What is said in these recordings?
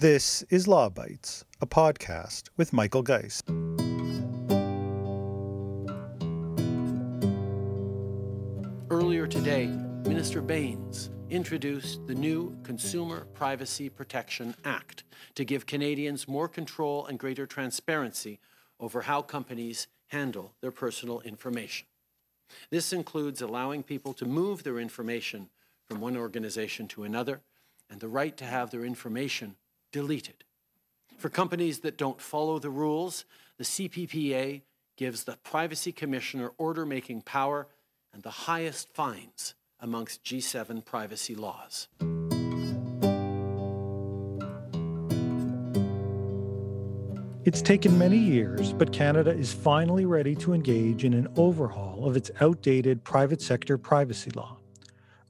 This is Law Bytes, a podcast with Michael Geist. Earlier today, Minister Bains introduced the new Consumer Privacy Protection Act to give Canadians more control and greater transparency over how companies handle their personal information. This includes allowing people to move their information from one organization to another and the right to have their information deleted. For companies that don't follow the rules, the CPPA gives the Privacy Commissioner order making power and the highest fines amongst G7 privacy laws. It's taken many years, but Canada is finally ready to engage in an overhaul of its outdated private sector privacy law.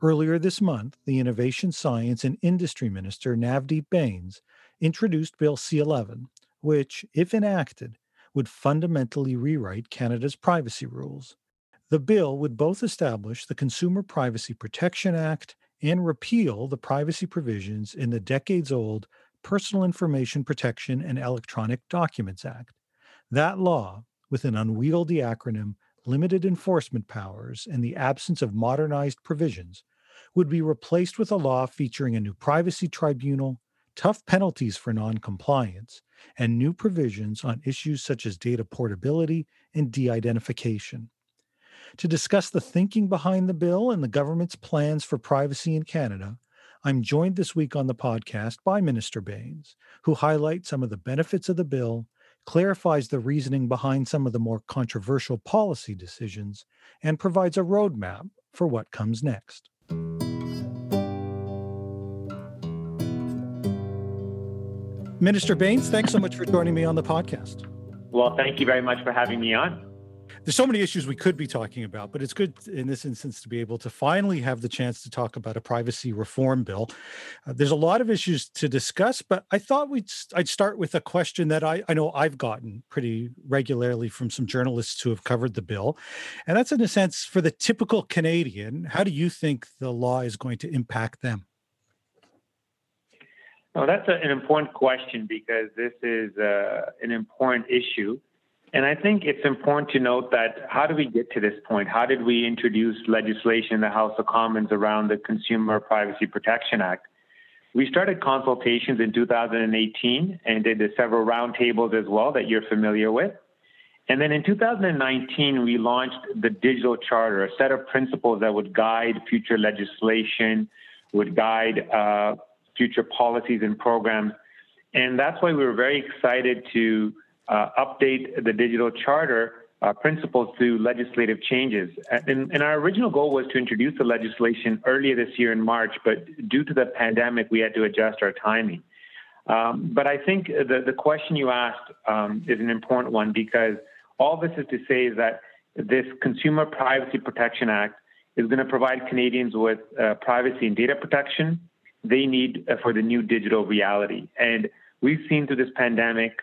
Earlier this month, the Innovation, Science and Industry Minister Navdeep Bains introduced Bill C 11, which, if enacted, would fundamentally rewrite Canada's privacy rules. The bill would both establish the Consumer Privacy Protection Act and repeal the privacy provisions in the decades old Personal Information Protection and Electronic Documents Act. That law, with an unwieldy acronym, limited enforcement powers, and the absence of modernized provisions, would be replaced with a law featuring a new privacy tribunal, tough penalties for noncompliance, and new provisions on issues such as data portability and de identification. To discuss the thinking behind the bill and the government's plans for privacy in Canada, I'm joined this week on the podcast by Minister Bains, who highlights some of the benefits of the bill, clarifies the reasoning behind some of the more controversial policy decisions, and provides a roadmap for what comes next. Minister Bains, thanks so much for joining me on the podcast. Well, thank you very much for having me on. There's so many issues we could be talking about, but it's good in this instance to be able to finally have the chance to talk about a privacy reform bill. Uh, there's a lot of issues to discuss, but I thought we'd I'd start with a question that I, I know I've gotten pretty regularly from some journalists who have covered the bill. And that's in a sense for the typical Canadian, how do you think the law is going to impact them? Oh, that's a, an important question because this is uh, an important issue. And I think it's important to note that how do we get to this point? How did we introduce legislation in the House of Commons around the Consumer Privacy Protection Act? We started consultations in 2018 and did several roundtables as well that you're familiar with. And then in 2019, we launched the Digital Charter, a set of principles that would guide future legislation, would guide uh, future policies and programs. And that's why we were very excited to uh, update the digital charter uh, principles through legislative changes. And, and, our original goal was to introduce the legislation earlier this year in March, but due to the pandemic, we had to adjust our timing. Um, but I think the, the question you asked um, is an important one because all this is to say is that this Consumer Privacy Protection Act is going to provide Canadians with uh, privacy and data protection, they need uh, for the new digital reality. And we've seen through this pandemic,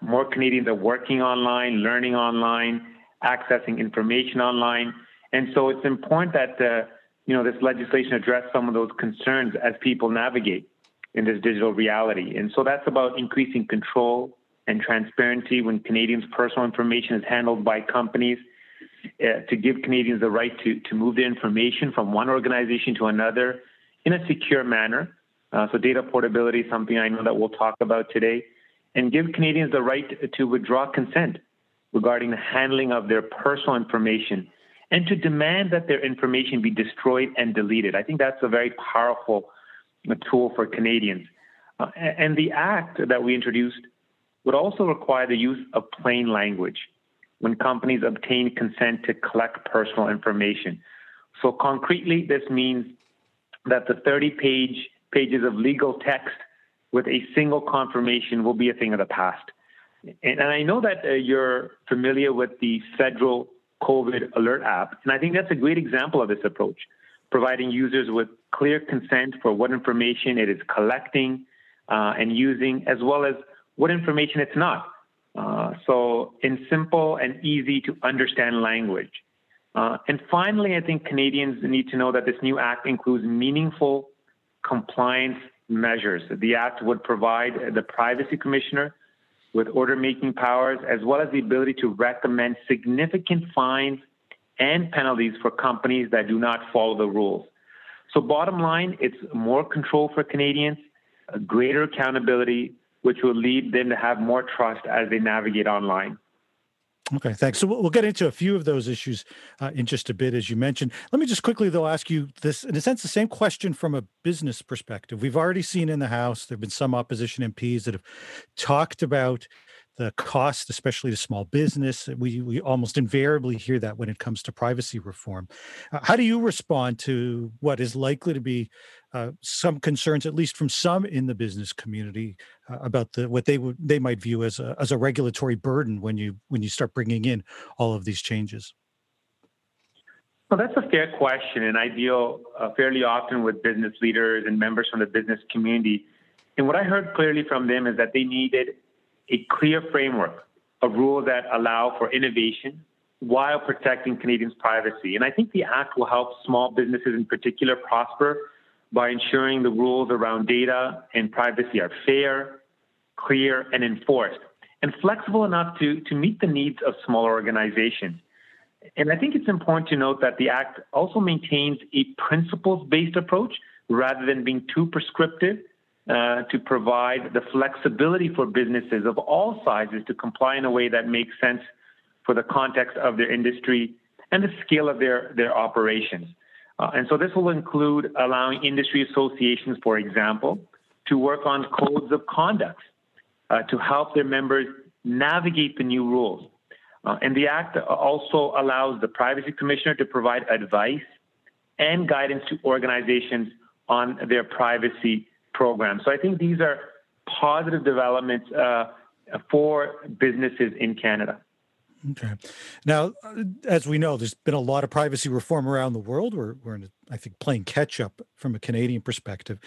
more Canadians are working online, learning online, accessing information online. And so it's important that uh, you know this legislation address some of those concerns as people navigate in this digital reality. And so that's about increasing control and transparency when Canadians' personal information is handled by companies. Uh, to give Canadians the right to, to move their information from one organization to another in a secure manner. Uh, so data portability is something I know that we'll talk about today, and give Canadians the right to withdraw consent regarding the handling of their personal information and to demand that their information be destroyed and deleted. I think that's a very powerful uh, tool for Canadians. Uh, and the act that we introduced would also require the use of plain language when companies obtain consent to collect personal information. So concretely, this means that the 30 page pages of legal text with a single confirmation will be a thing of the past. And, and I know that uh, you're familiar with the federal COVID alert app, and I think that's a great example of this approach, providing users with clear consent for what information it is collecting uh, and using, as well as what information it's not. Uh, so, in simple and easy to understand language. Uh, and finally, I think Canadians need to know that this new act includes meaningful compliance measures. The Act would provide the Privacy Commissioner with order making powers as well as the ability to recommend significant fines and penalties for companies that do not follow the rules. So, bottom line, it's more control for Canadians, greater accountability, which will lead them to have more trust as they navigate online. Okay, thanks. So we'll get into a few of those issues uh, in just a bit, as you mentioned. Let me just quickly, though, ask you this, in a sense, the same question from a business perspective. We've already seen in the House, there have been some opposition MPs that have talked about the cost, especially to small business. We we almost invariably hear that when it comes to privacy reform. Uh, how do you respond to what is likely to be uh, some concerns, at least from some in the business community, uh, about the what they would they might view as a as a regulatory burden when you when you start bringing in all of these changes? Well, that's a fair question, and I deal uh, fairly often with business leaders and members from the business community. And what I heard clearly from them is that they needed a clear framework, a rule that allow for innovation while protecting Canadians' privacy. And I think the Act will help small businesses in particular prosper by ensuring the rules around data and privacy are fair, clear, and enforced, and flexible enough to, to meet the needs of smaller organizations. And I think it's important to note that the Act also maintains a principles based approach rather than being too prescriptive uh, to provide the flexibility for businesses of all sizes to comply in a way that makes sense for the context of their industry and the scale of their, their operations. Uh, and so this will include allowing industry associations, for example, to work on codes of conduct uh, to help their members navigate the new rules. Uh, and the Act also allows the Privacy Commissioner to provide advice and guidance to organizations on their privacy program. So I think these are positive developments uh, for businesses in Canada. Okay. Now, uh, as we know, there's been a lot of privacy reform around the world. We're, we're in, I think, playing catch up from a Canadian perspective.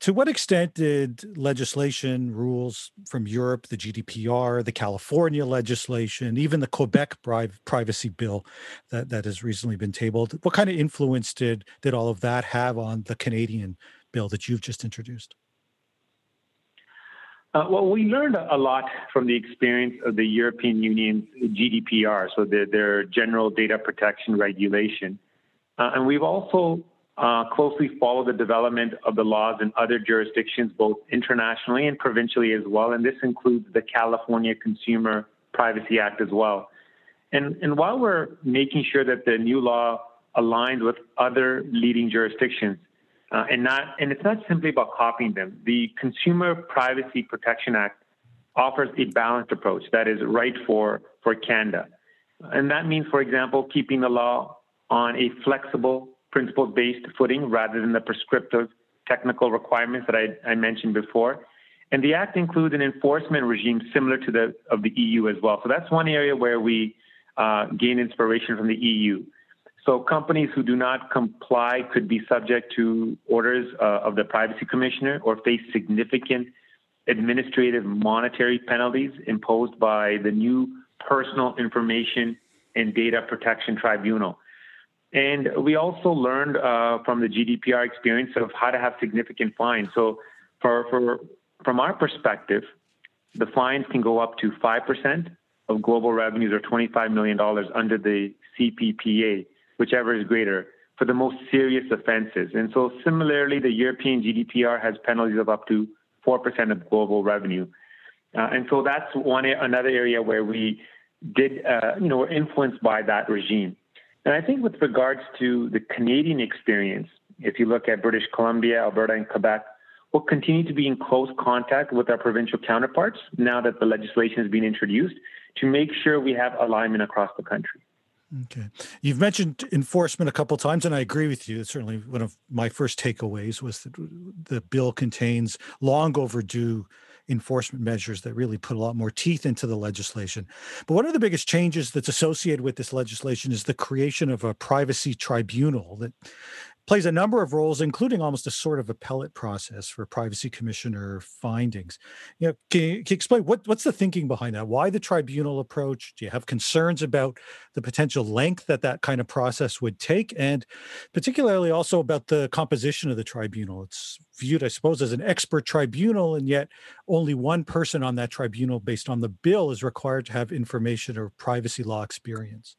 To what extent did legislation, rules from Europe, the GDPR, the California legislation, even the Quebec privacy bill that, that has recently been tabled, what kind of influence did, did all of that have on the Canadian bill that you've just introduced? Uh, well, we learned a lot from the experience of the European Union's GDPR, so their, their General Data Protection Regulation. Uh, and we've also uh, closely followed the development of the laws in other jurisdictions, both internationally and provincially as well. And this includes the California Consumer Privacy Act as well. And, and while we're making sure that the new law aligns with other leading jurisdictions, uh, and not and it's not simply about copying them. The Consumer Privacy Protection Act offers a balanced approach that is right for for Canada, and that means, for example, keeping the law on a flexible, principle-based footing rather than the prescriptive technical requirements that I, I mentioned before. And the Act includes an enforcement regime similar to the of the EU as well. So that's one area where we uh, gain inspiration from the EU. So companies who do not comply could be subject to orders uh, of the privacy commissioner or face significant administrative monetary penalties imposed by the new personal information and data protection tribunal. And we also learned uh, from the GDPR experience of how to have significant fines. So, for, for, from our perspective, the fines can go up to 5% of global revenues or $25 million under the CPPA whichever is greater, for the most serious offenses. And so, similarly, the European GDPR has penalties of up to 4% of global revenue. Uh, and so, that's one another area where we did, uh, you know, were influenced by that regime. And I think with regards to the Canadian experience, if you look at British Columbia, Alberta, and Quebec, we'll continue to be in close contact with our provincial counterparts now that the legislation has been introduced to make sure we have alignment across the country. Okay. You've mentioned enforcement a couple times, and I agree with you. Certainly one of my first takeaways was that the bill contains long overdue enforcement measures that really put a lot more teeth into the legislation. But one of the biggest changes that's associated with this legislation is the creation of a privacy tribunal that plays a number of roles, including almost a sort of appellate process for privacy commissioner findings. You know, can you, can you explain what, what's the thinking behind that? Why the tribunal approach? Do you have concerns about the potential length that that kind of process would take, and particularly also about the composition of the tribunal? It's viewed, I suppose, as an expert tribunal, and yet only one person on that tribunal, based on the bill, is required to have information or privacy law experience.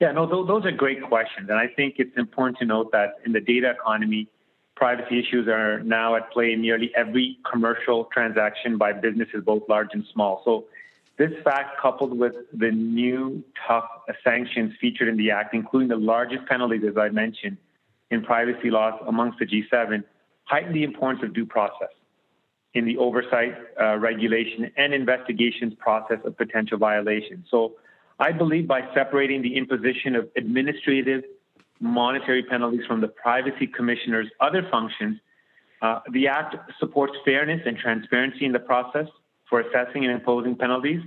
Yeah, no, those are great questions. And I think it's important to note that in the data economy, privacy issues are now at play in nearly every commercial transaction by businesses, both large and small. So, this fact, coupled with the new tough sanctions featured in the Act, including the largest penalties, as I mentioned, in privacy laws amongst the G7, heighten the importance of due process in the oversight, uh, regulation, and investigations process of potential violations. So, I believe by separating the imposition of administrative monetary penalties from the privacy commissioner's other functions, uh, the Act supports fairness and transparency in the process for assessing and imposing penalties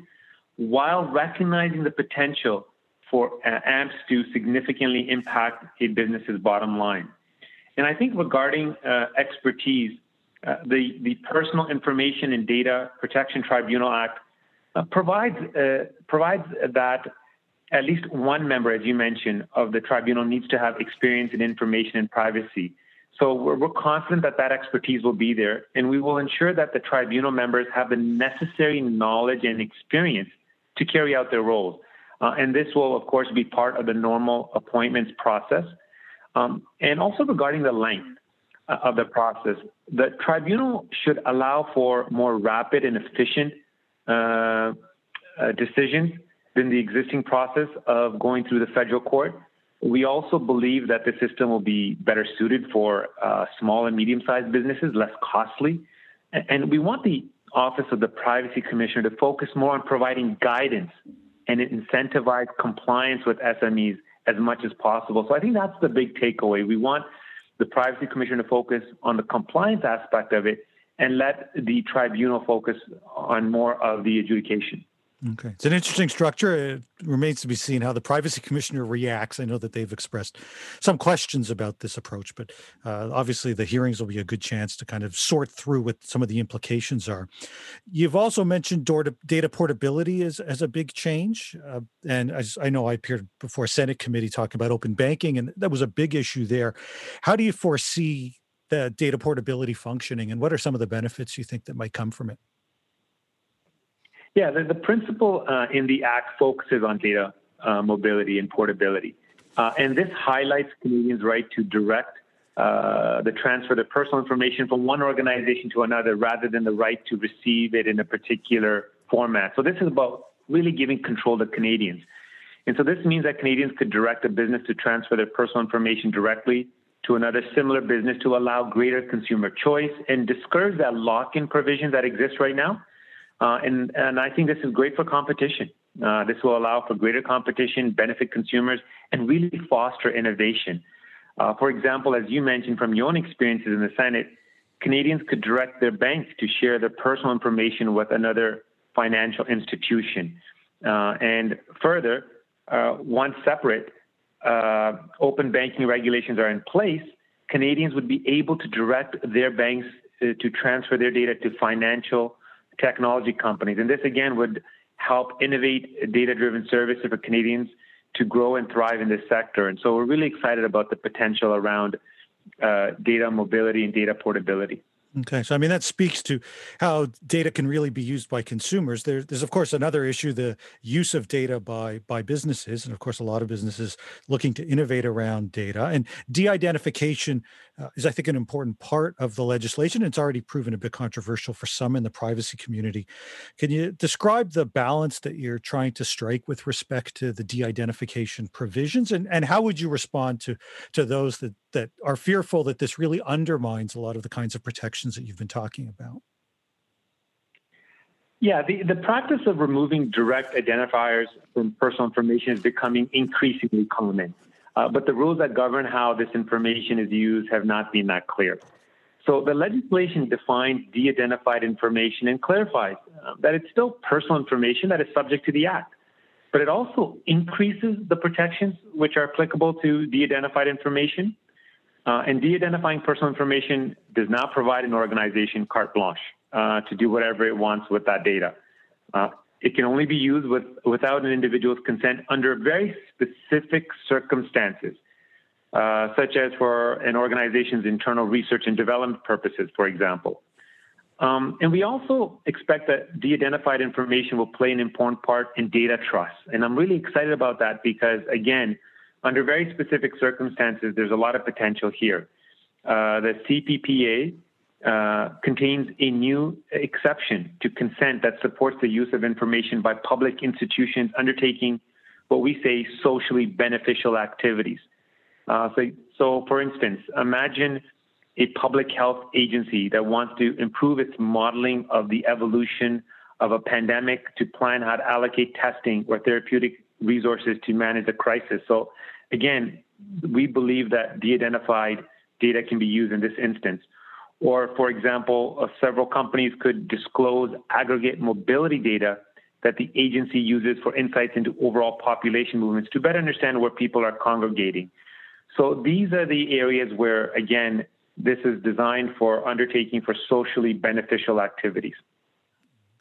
while recognizing the potential for uh, AMPs to significantly impact a business's bottom line. And I think regarding uh, expertise, uh, the, the Personal Information and Data Protection Tribunal Act provides uh, provides that at least one member, as you mentioned, of the tribunal needs to have experience in information and privacy. So we're, we're, confident that that expertise will be there, and we will ensure that the tribunal members have the necessary knowledge and experience to carry out their roles. Uh, and this will, of course, be part of the normal appointments process. Um, and also regarding the length uh, of the process, the tribunal should allow for more rapid and efficient uh, uh, decisions than the existing process of going through the federal court. We also believe that the system will be better suited for uh, small and medium sized businesses, less costly. And we want the Office of the Privacy Commissioner to focus more on providing guidance and incentivize compliance with SMEs as much as possible. So I think that's the big takeaway. We want the Privacy Commissioner to focus on the compliance aspect of it and let the tribunal focus on more of the adjudication. Okay. It's an interesting structure. It remains to be seen how the privacy commissioner reacts. I know that they've expressed some questions about this approach, but uh, obviously the hearings will be a good chance to kind of sort through what some of the implications are. You've also mentioned data portability as, as a big change. Uh, and as I know I appeared before a Senate committee talking about open banking, and that was a big issue there. How do you foresee the data portability functioning, and what are some of the benefits you think that might come from it? Yeah, the, the principle uh, in the Act focuses on data uh, mobility and portability. Uh, and this highlights Canadians' right to direct uh, the transfer of personal information from one organization to another rather than the right to receive it in a particular format. So, this is about really giving control to Canadians. And so, this means that Canadians could direct a business to transfer their personal information directly to another similar business to allow greater consumer choice and discourage that lock in provision that exists right now. Uh, and, and I think this is great for competition. Uh, this will allow for greater competition, benefit consumers, and really foster innovation. Uh, for example, as you mentioned from your own experiences in the Senate, Canadians could direct their banks to share their personal information with another financial institution. Uh, and further, uh, once separate, uh, open banking regulations are in place, Canadians would be able to direct their banks to, to transfer their data to financial technology companies. And this again would help innovate data driven services for Canadians to grow and thrive in this sector. And so we're really excited about the potential around uh, data mobility and data portability. Okay, so I mean that speaks to how data can really be used by consumers. There, there's of course another issue: the use of data by by businesses, and of course a lot of businesses looking to innovate around data. And de-identification uh, is, I think, an important part of the legislation. It's already proven a bit controversial for some in the privacy community. Can you describe the balance that you're trying to strike with respect to the de-identification provisions, and and how would you respond to to those that that are fearful that this really undermines a lot of the kinds of protections that you've been talking about? Yeah, the, the practice of removing direct identifiers from personal information is becoming increasingly common. Uh, but the rules that govern how this information is used have not been that clear. So the legislation defines de identified information and clarifies uh, that it's still personal information that is subject to the Act. but it also increases the protections which are applicable to de identified information. Uh, and de identifying personal information does not provide an organization carte blanche uh, to do whatever it wants with that data. It can only be used with, without an individual's consent under very specific circumstances, uh, such as for an organization's internal research and development purposes, for example. Um, and we also expect that de identified information will play an important part in data trust. And I'm really excited about that because, again, under very specific circumstances, there's a lot of potential here. Uh, the CPPA uh, contains a new exception to consent that supports the use of information by public institutions undertaking what we say socially beneficial activities. Uh, so, so, for instance, imagine a public health agency that wants to improve its modeling of the evolution of a pandemic to plan how to allocate testing or therapeutic resources to manage the crisis. So, again, we believe that de identified data can be used in this instance. Or, for example, uh, several companies could disclose aggregate mobility data that the agency uses for insights into overall population movements to better understand where people are congregating. So these are the areas where, again, this is designed for undertaking for socially beneficial activities.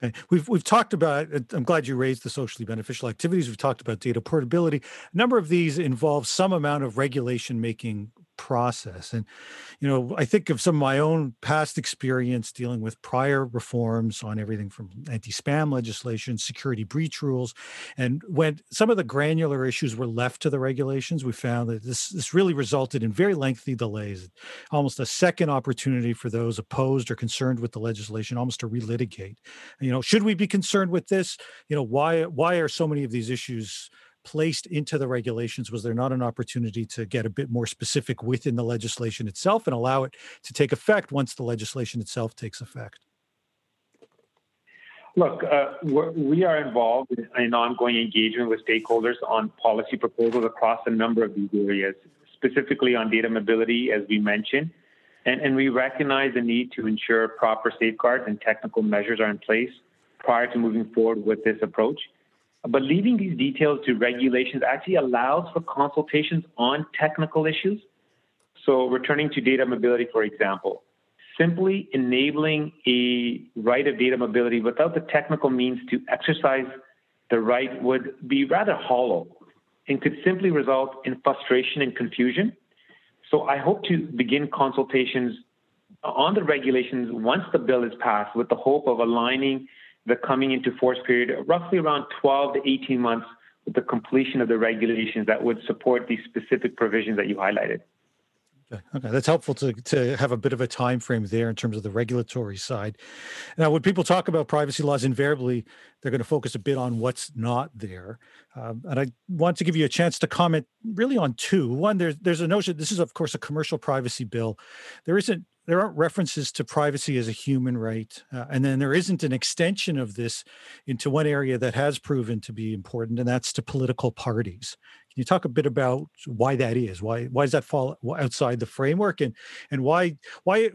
Okay. We've we've talked about. I'm glad you raised the socially beneficial activities. We've talked about data portability. A number of these involve some amount of regulation making process. And, you know, I think of some of my own past experience dealing with prior reforms on everything from anti spam legislation, security breach rules. And when some of the granular issues were left to the regulations, we found that this, this really resulted in very lengthy delays, almost a second opportunity for those opposed or concerned with the legislation almost to relitigate. You know, should we be concerned with this? You know, why why are so many of these issues placed into the regulations? Was there not an opportunity to get a bit more specific within the legislation itself and allow it to take effect once the legislation itself takes effect? Look, uh, we are involved in ongoing engagement with stakeholders on policy proposals across a number of these areas, specifically on data mobility, as we mentioned. And, and we recognize the need to ensure proper safeguards and technical measures are in place prior to moving forward with this approach. But leaving these details to regulations actually allows for consultations on technical issues. So, returning to data mobility, for example, simply enabling a right of data mobility without the technical means to exercise the right would be rather hollow and could simply result in frustration and confusion. So, I hope to begin consultations on the regulations once the bill is passed with the hope of aligning the coming into force period, roughly around 12 to 18 months with the completion of the regulations that would support these specific provisions that you highlighted. Okay, that's helpful to to have a bit of a time frame there in terms of the regulatory side. Now, when people talk about privacy laws, invariably they're going to focus a bit on what's not there. Um, and I want to give you a chance to comment really on two. One, there's there's a notion. This is of course a commercial privacy bill. There isn't there aren't references to privacy as a human right. Uh, and then there isn't an extension of this into one area that has proven to be important, and that's to political parties. Can you talk a bit about why that is? Why why does that fall outside the framework, and and why why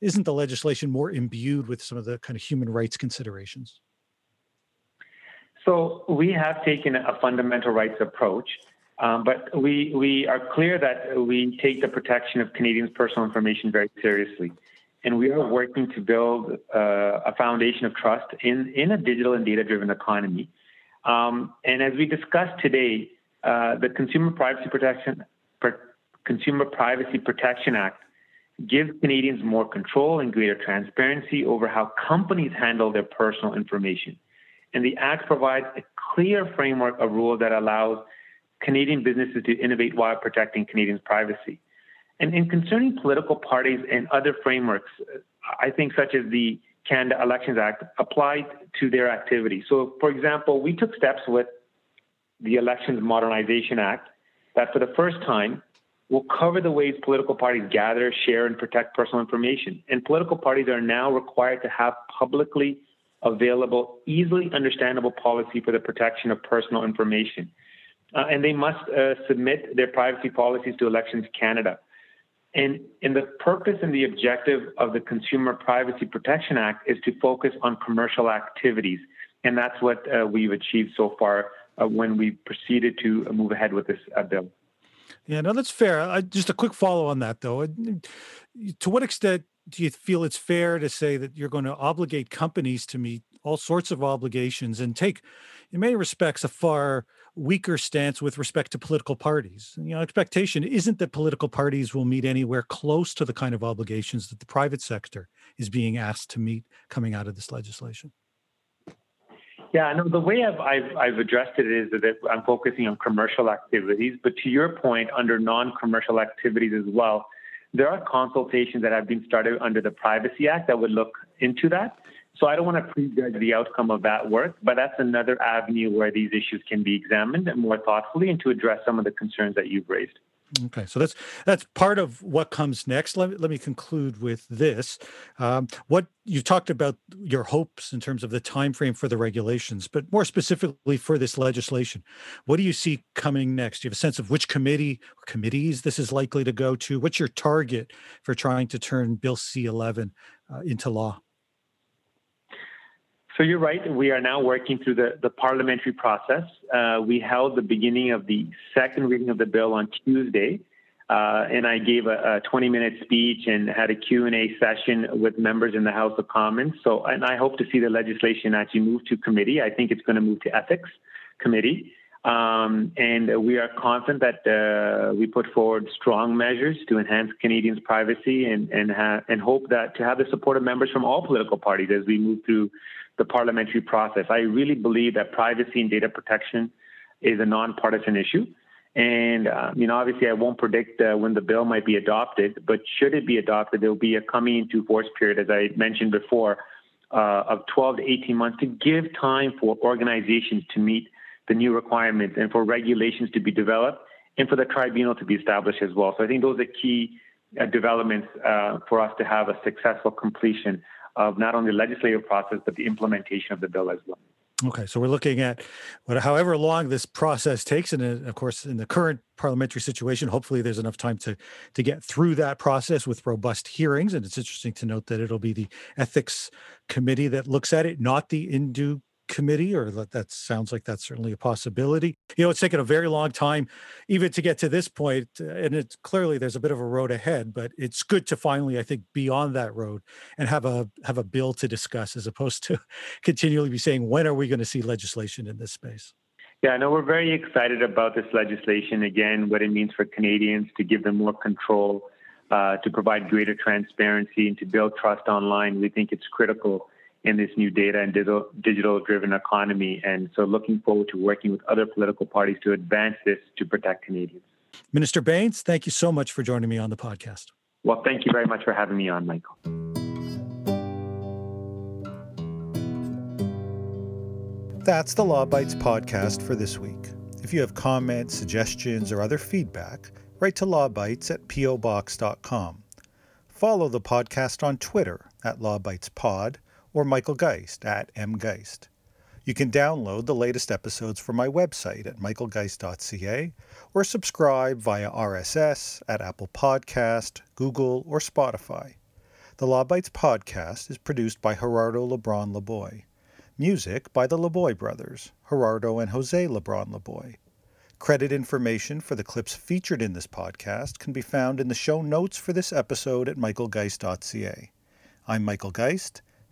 isn't the legislation more imbued with some of the kind of human rights considerations? So we have taken a fundamental rights approach um, but we, we are clear that we take the protection of Canadians' personal information very seriously. And we are working to build uh, a foundation of trust in, in a digital and data driven economy. Um, and as we discussed today, uh, the Consumer Privacy Protection Consumer Privacy Protection Act gives Canadians more control and greater transparency over how companies handle their personal information. And the Act provides a clear framework of rules that allows Canadian businesses to innovate while protecting Canadians' privacy. And in concerning political parties and other frameworks, I think such as the Canada Elections Act applied to their activity. So, for example, we took steps with the Elections Modernization Act that for the first time will cover the ways political parties gather, share, and protect personal information. And political parties are now required to have publicly available, easily understandable policy for the protection of personal information uh, and they must uh, submit their privacy policies to Elections Canada. And, and the purpose and the objective of the Consumer Privacy Protection Act is to focus on commercial activities. And that's what uh, we've achieved so far uh, when we proceeded to move ahead with this uh, bill. Yeah, no, that's fair. Uh, just a quick follow on that, though. To what extent do you feel it's fair to say that you're going to obligate companies to meet all sorts of obligations and take, in many respects, a far weaker stance with respect to political parties? You know, expectation isn't that political parties will meet anywhere close to the kind of obligations that the private sector is being asked to meet coming out of this legislation. Yeah, no, the way I've, I've, I've addressed it is that I'm focusing on commercial activities, but to your point, under non-commercial activities as well, there are consultations that have been started under the Privacy Act that would look into that. So I don't want to prejudge the outcome of that work, but that's another avenue where these issues can be examined more thoughtfully and to address some of the concerns that you've raised. Okay, so that's that's part of what comes next. Let me, let me conclude with this. Um, what you talked about your hopes in terms of the time frame for the regulations, but more specifically for this legislation, what do you see coming next? Do you have a sense of which committee or committees this is likely to go to? What's your target for trying to turn Bill C11 uh, into law? So you're right. We are now working through the, the parliamentary process. Uh, we held the beginning of the second reading of the bill on Tuesday, uh, and I gave a, a 20 minute speech and had a Q&A session with members in the House of Commons. So, and I hope to see the legislation actually move to committee. I think it's going to move to ethics committee. Um, and we are confident that uh, we put forward strong measures to enhance Canadians' privacy and and, ha- and hope that to have the support of members from all political parties as we move through the parliamentary process. I really believe that privacy and data protection is a nonpartisan issue. And, uh, you know, obviously I won't predict uh, when the bill might be adopted, but should it be adopted, there will be a coming into force period, as I mentioned before, uh, of 12 to 18 months to give time for organizations to meet the new requirements and for regulations to be developed and for the tribunal to be established as well. So I think those are key uh, developments uh, for us to have a successful completion of not only the legislative process, but the implementation of the bill as well. Okay, so we're looking at what, however long this process takes, and uh, of course, in the current parliamentary situation, hopefully there's enough time to to get through that process with robust hearings. And it's interesting to note that it'll be the ethics committee that looks at it, not the Indu committee, or that, that sounds like that's certainly a possibility. You know, it's taken a very long time even to get to this uh, and it's clearly there's a bit of a road ahead. But it's good to finally, I think, be on that road and have a have a bill to discuss, as opposed to continually be saying when are we going to see legislation in this space. Yeah, no, we're very excited about this legislation. Again, what it means for Canadians to give them more control, uh, to provide greater transparency, and to build trust online. We think it's critical in this new data and digital driven economy. And so looking forward to working with other political parties to advance this to protect Canadians. Minister Bains, thank you so much for joining me on the podcast. Well, thank you very much for having me on, Michael. That's the Law Bytes podcast for this week. If you have comments, suggestions, or other feedback, write to lawbytes at pobox.com. Follow the podcast on Twitter at lawbytespod or Michael Geist at mgeist. You can download the latest episodes from my website at michaelgeist.ca or subscribe via RSS at Apple Podcast, Google, or Spotify. The Law Bytes podcast is produced by Gerardo Lebron Laboy. Music by the Laboy brothers, Gerardo and Jose Lebron Laboy. Credit information for the clips featured in this podcast can be found in the show notes for this episode at michaelgeist.ca. I'm Michael Geist